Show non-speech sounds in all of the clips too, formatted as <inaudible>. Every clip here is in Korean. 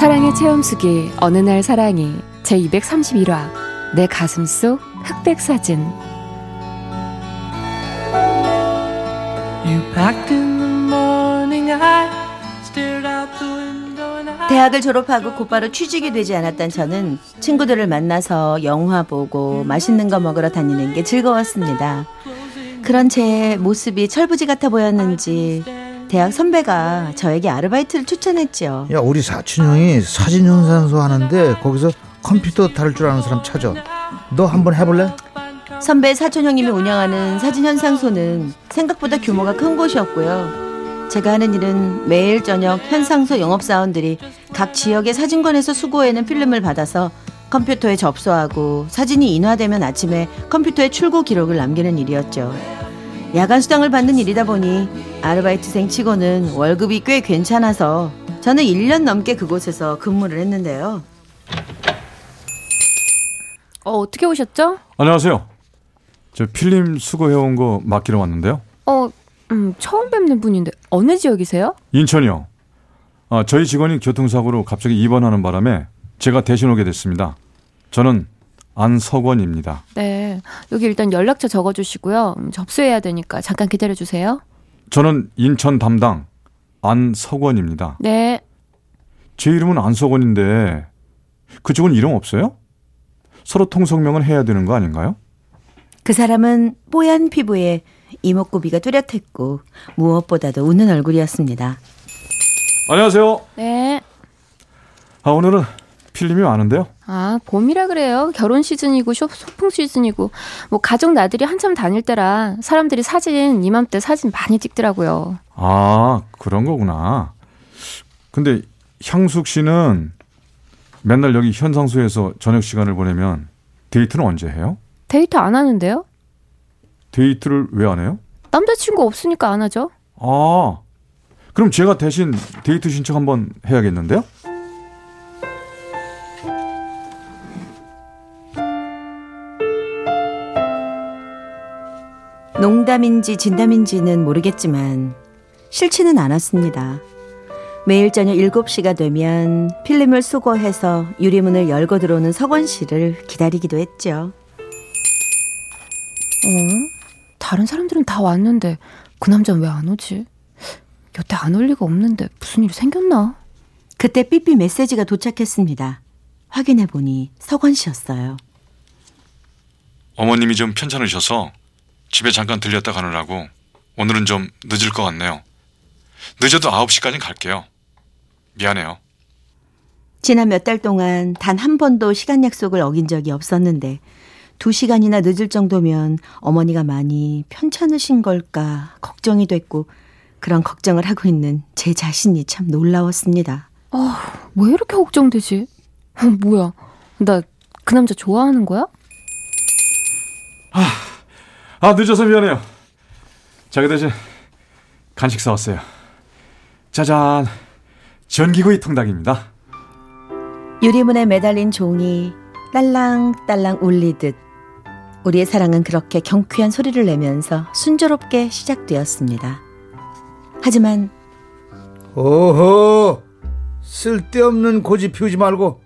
사랑의 체험수기 어느 날 사랑이 제 231화 내 가슴 속 흑백 사진 대학을 졸업하고 곧바로 취직이 되지 않았던 저는 친구들을 만나서 영화 보고 맛있는 거 먹으러 다니는 게 즐거웠습니다. 그런 제 모습이 철부지 같아 보였는지 대학 선배가 저에게 아르바이트를 추천했죠. 야 우리 사촌 형이 사진 현상소 하는데 거기서 컴퓨터 다룰 줄 아는 사람 찾아. 너 한번 해볼래? 선배 사촌 형님이 운영하는 사진 현상소는 생각보다 규모가 큰 곳이었고요. 제가 하는 일은 매일 저녁 현상소 영업사원들이 각 지역의 사진관에서 수거해낸 필름을 받아서 컴퓨터에 접수하고 사진이 인화되면 아침에 컴퓨터에 출고 기록을 남기는 일이었죠. 야간 수당을 받는 일이다 보니 아르바이트생 치고는 월급이 꽤 괜찮아서 저는 1년 넘게 그곳에서 근무를 했는데요. 어, 어떻게 오셨죠? 안녕하세요. 저 필름 수거해온 거 맡기러 왔는데요. 어, 음, 처음 뵙는 분인데 어느 지역이세요? 인천이요. 아, 저희 직원이 교통사고로 갑자기 입원하는 바람에 제가 대신 오게 됐습니다. 저는 안석원입니다. 네, 여기 일단 연락처 적어주시고요. 음, 접수해야 되니까 잠깐 기다려주세요. 저는 인천 담당 안석원입니다. 네, 제 이름은 안석원인데 그쪽은 이름 없어요? 서로 통성명은 해야 되는 거 아닌가요? 그 사람은 뽀얀 피부에 이목구비가 뚜렷했고 무엇보다도 웃는 얼굴이었습니다. 안녕하세요. 네. 아, 오늘은 필름이 많은데요. 아, 봄이라 그래요. 결혼 시즌이고 쇼, 소풍 시즌이고 뭐 가족 나들이 한참 다닐 때라 사람들이 사진 이맘때 사진 많이 찍더라고요. 아, 그런 거구나. 근데 향숙 씨는 맨날 여기 현상소에서 저녁 시간을 보내면 데이트는 언제 해요? 데이트 안 하는데요? 데이트를 왜 안 해요? 남자친구 없으니까 안 하죠. 아, 그럼 제가 대신 데이트 신청 한번 해야겠는데요? 농담인지 진담인지는 모르겠지만 싫지는 않았습니다. 매일 저녁 7시가 되면 필름을 수거해서 유리문을 열고 들어오는 석원 씨를 기다리기도 했죠. 어? 다른 사람들은 다 왔는데 그 남자는 왜 안 오지? 여태 안 올 리가 없는데 무슨 일이 생겼나? 그때 삐삐 메시지가 도착했습니다. 확인해 보니 석원 씨였어요. 어머님이 좀 편찮으셔서 집에 잠깐 들렸다 가느라고 오늘은 좀 늦을 것 같네요. 늦어도 9시까지 갈게요. 미안해요. 지난 몇 달 동안 단 한 번도 시간 약속을 어긴 적이 없었는데 두 시간이나 늦을 정도면 어머니가 많이 편찮으신 걸까 걱정이 됐고 그런 걱정을 하고 있는 제 자신이 참 놀라웠습니다. 아, 왜 이렇게 걱정되지? 어, <laughs> 뭐야? 나 그 남자 좋아하는 거야? 아, 늦어서 미안해요. 자, 그 대신 간식 사왔어요. 짜잔. 전기구이 통닭입니다. 유리문에 매달린 종이 딸랑딸랑 울리듯 우리의 사랑은 그렇게 경쾌한 소리를 내면서 순조롭게 시작되었습니다. 하지만 오호 쓸데없는 고집 피우지 말고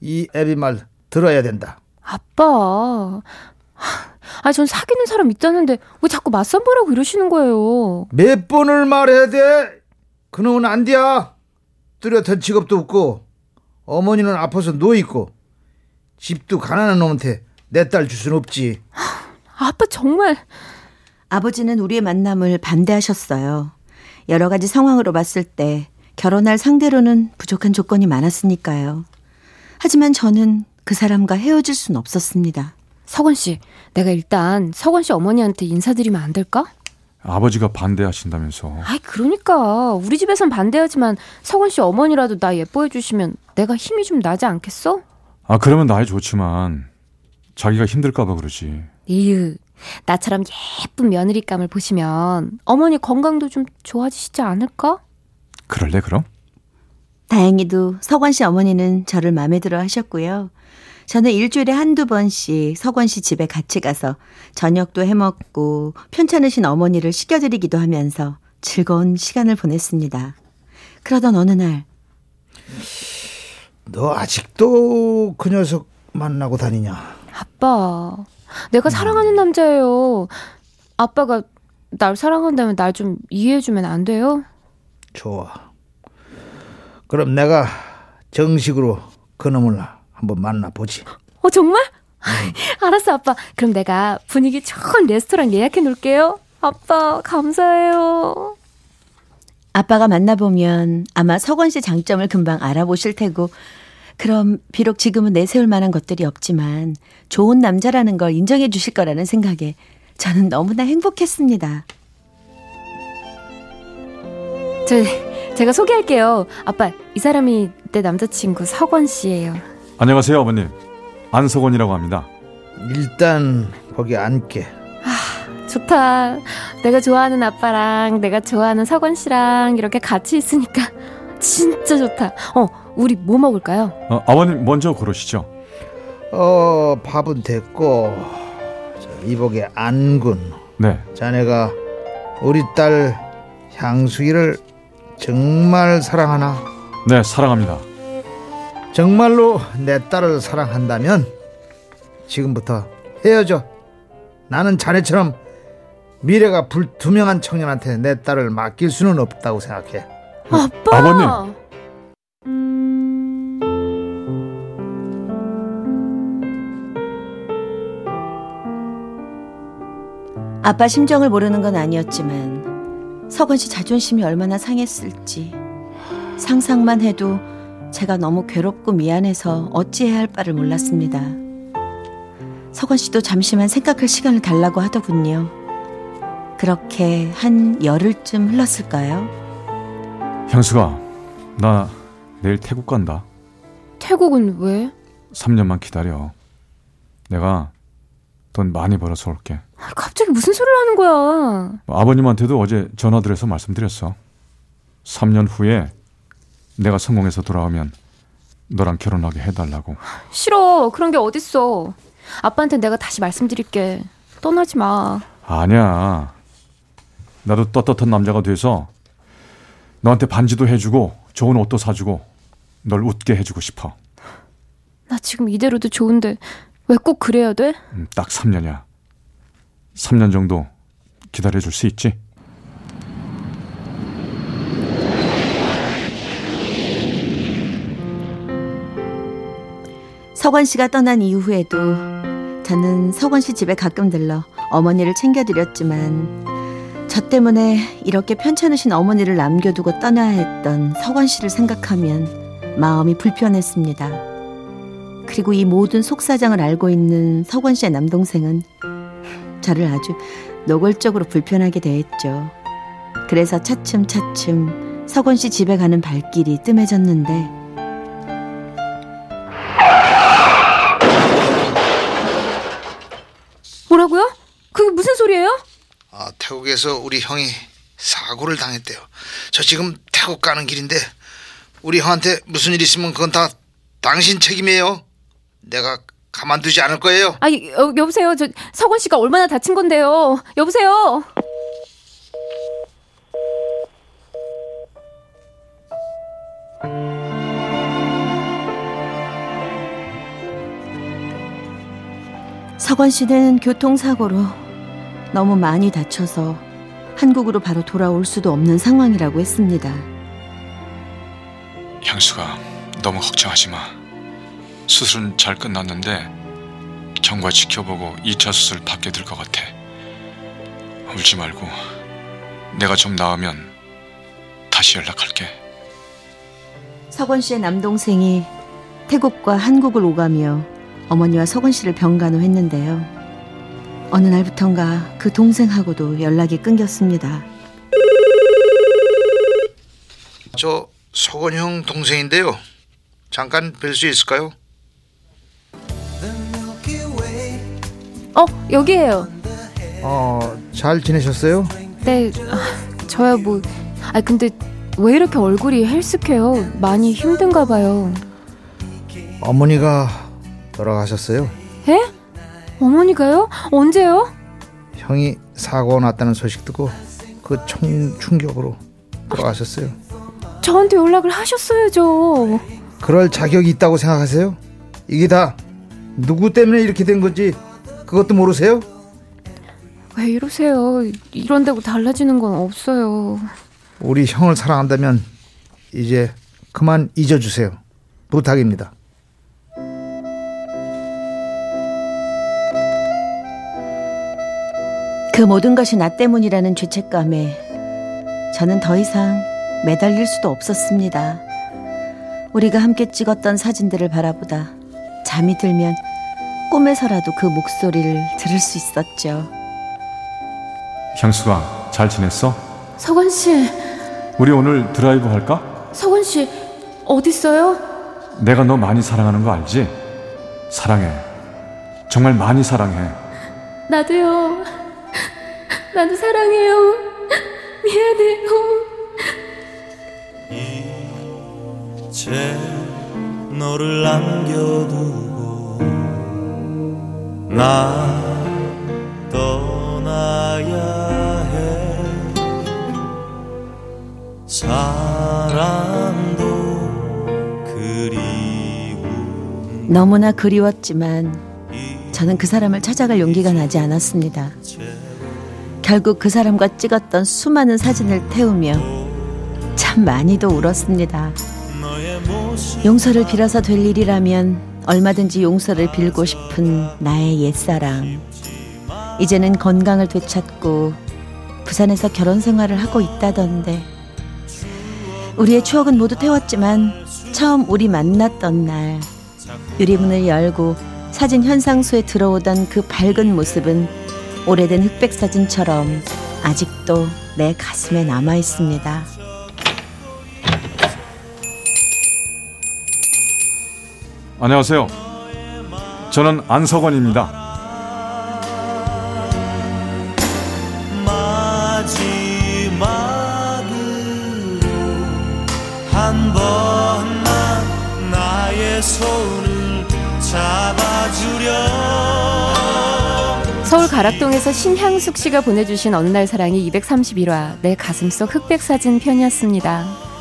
이 애비 말 들어야 된다. 아빠. 아, 전 사귀는 사람 있다는데 왜 자꾸 맞선 보라고 이러시는 거예요? 몇 번을 말해야 돼? 그놈은 안 돼야. 뚜렷한 직업도 없고 어머니는 아파서 누워 있고 집도 가난한 놈한테 내 딸 줄 순 없지. 아빠 정말 아버지는 우리의 만남을 반대하셨어요. 여러 가지 상황으로 봤을 때 결혼할 상대로는 부족한 조건이 많았으니까요. 하지만 저는 그 사람과 헤어질 순 없었습니다. 석원 씨, 내가 일단 석원 씨 어머니한테 인사드리면 안 될까? 아버지가 반대하신다면서. 아이, 그러니까 우리 집에선 반대하지만 석원 씨 어머니라도 나 예뻐해 주시면 내가 힘이 좀 나지 않겠어? 아 그러면 나야 좋지만 자기가 힘들까봐 그러지. 이유, 나처럼 예쁜 며느리감을 보시면 어머니 건강도 좀 좋아지시지 않을까? 그럴래 그럼? 다행히도 서관 씨 어머니는 저를 마음에 들어 하셨고요. 저는 일주일에 한두 번씩 서관 씨 집에 같이 가서 저녁도 해 먹고 편찮으신 어머니를 시켜드리기도 하면서 즐거운 시간을 보냈습니다. 그러던 어느 날 너 아직도 그 녀석 만나고 다니냐? 아빠, 내가 사랑하는 남자예요. 아빠가 날 사랑한다면 날 좀 이해해주면 안 돼요? 좋아. 그럼 내가 정식으로 그놈을 한번 만나보지. 어, 정말? 알았어, 아빠. 그럼 내가 분위기 좋은 레스토랑 예약해 놓을게요. 아빠, 감사해요. 아빠가 만나보면 아마 서건 씨 장점을 금방 알아보실 테고 그럼 비록 지금은 내세울 만한 것들이 없지만 좋은 남자라는 걸 인정해 주실 거라는 생각에 저는 너무나 행복했습니다. 저, 제가 소개할게요. 아빠, 이 사람이 내 남자친구 서권 씨예요. 안녕하세요 아버님. 안석원이라고 합니다. 일단 거기 앉게. 좋다. 내가 좋아하는 아빠랑 내가 좋아하는 서건 씨랑 이렇게 같이 있으니까 <laughs> 진짜 좋다. 어, 우리 뭐 먹을까요? 어, 아버님 먼저 고르시죠. 어 밥은 됐고 자, 이복의 안군. 네. 자네가 우리 딸 향수기를 정말 사랑하나? 네 사랑합니다. 정말로 내 딸을 사랑한다면 지금부터 헤어져. 나는 자네처럼 미래가 불투명한 청년한테 내 딸을 맡길 수는 없다고 생각해. 아빠. 아버님. 아빠 심정을 모르는 건 아니었지만 서건 씨 자존심이 얼마나 상했을지 상상만 해도 제가 너무 괴롭고 미안해서 어찌해야 할 바를 몰랐습니다. 서건 씨도 잠시만 생각할 시간을 달라고 하더군요. 그렇게 한 열흘쯤 흘렀을까요? 향수가 나 내일 태국 간다. 태국은 왜? 3년만 기다려. 내가 돈 많이 벌어서 올게. 아, 갑자기 무슨 소리를 하는 거야? 아버님한테도 어제 전화드려서 말씀드렸어. 3년 후에 내가 성공해서 돌아오면 너랑 결혼하게 해달라고. 싫어. 그런 게 어딨어. 아빠한테 내가 다시 말씀드릴게. 떠나지 마. 아니야. 나도 떳떳한 남자가 돼서 너한테 반지도 해주고 좋은 옷도 사주고 널 웃게 해주고 싶어. 나 지금 이대로도 좋은데 왜 꼭 그래야 돼? 음, 딱 3년이야. 3년 정도 기다려줄 수 있지? 서건 씨가 떠난 이후에도 저는 서건 씨 집에 가끔 들러 어머니를 챙겨드렸지만 저 때문에 이렇게 편찮으신 어머니를 남겨두고 떠나야 했던 서건 씨를 생각하면 마음이 불편했습니다. 그리고 이 모든 속사정을 알고 있는 서건 씨의 남동생은 저를 아주 노골적으로 불편하게 대했죠. 그래서 차츰차츰 서건 씨 집에 가는 발길이 뜸해졌는데 태국에서 우리 형이 사고를 당했대요. 저 지금 태국 가는 길인데 우리 형한테 무슨 일 있으면 그건 다 당신 책임이에요. 내가 가만두지 않을 거예요. 아, 여, 여보세요. 저 서건 씨가 얼마나 다친 건데요. 여보세요. 서건 씨는 교통사고로 너무 많이 다쳐서 한국으로 바로 돌아올 수도 없는 상황이라고 했습니다. 향수가 너무 걱정하지 마. 수술은 잘 끝났는데 경과 지켜보고 2차 수술 받게 될 것 같아. 울지 말고 내가 좀 나으면 다시 연락할게. 서건 씨의 남동생이 태국과 한국을 오가며 어머니와 서건 씨를 병간호했는데요. 어느 날부턴가 그 동생하고도 연락이 끊겼습니다. 저 서건 형 동생인데요. 잠깐 뵐 수 있을까요? 어 여기에요. 어 잘 지내셨어요? 네 아, 저야 뭐. 아 근데 왜 이렇게 얼굴이 헬스케요? 많이 힘든가 봐요. 어머니가 돌아가셨어요. 예? 어머니가요? 언제요? 형이 사고 났다는 소식 듣고 그 총, 충격으로 돌아가셨어요. 저한테 연락을 하셨어야죠. 그럴 자격이 있다고 생각하세요? 이게 다 누구 때문에 이렇게 된 건지 그것도 모르세요? 왜 이러세요? 이런다고 달라지는 건 없어요. 우리 형을 사랑한다면 이제 그만 잊어주세요. 부탁입니다. 그 모든 것이 나 때문이라는 죄책감에 저는 더 이상 매달릴 수도 없었습니다. 우리가 함께 찍었던 사진들을 바라보다 잠이 들면 꿈에서라도 그 목소리를 들을 수 있었죠. 향수가 잘 지냈어? 서건 씨, 우리 오늘 드라이브 할까? 서건 씨 어딨어요? 내가 너 많이 사랑하는 거 알지? 사랑해. 정말 많이 사랑해. 나도요. 나도 사랑해요. 미안해요. 이제 너를 남겨두고 나 떠나야 해 사랑도 그리운 너무나 그리웠지만 저는 그 사람을 찾아갈 용기가 나지 않았습니다. 결국 그 사람과 찍었던 수많은 사진을 태우며 참 많이도 울었습니다. 용서를 빌어서 될 일이라면 얼마든지 용서를 빌고 싶은 나의 옛사랑. 이제는 건강을 되찾고 부산에서 결혼 생활을 하고 있다던데. 우리의 추억은 모두 태웠지만 처음 우리 만났던 날 유리문을 열고 사진 현상소에 들어오던 그 밝은 모습은 오래된 흑백 사진처럼 아직도 내 가슴에 남아 있습니다. 안녕하세요. 저는 안석원입니다. 마지막으로 한 번만 나의 손을 잡아주렴 서울 가락동에서 신향숙 씨가 보내주신 어느 날 사랑이 231화 내 가슴 속 흑백 사진 편이었습니다.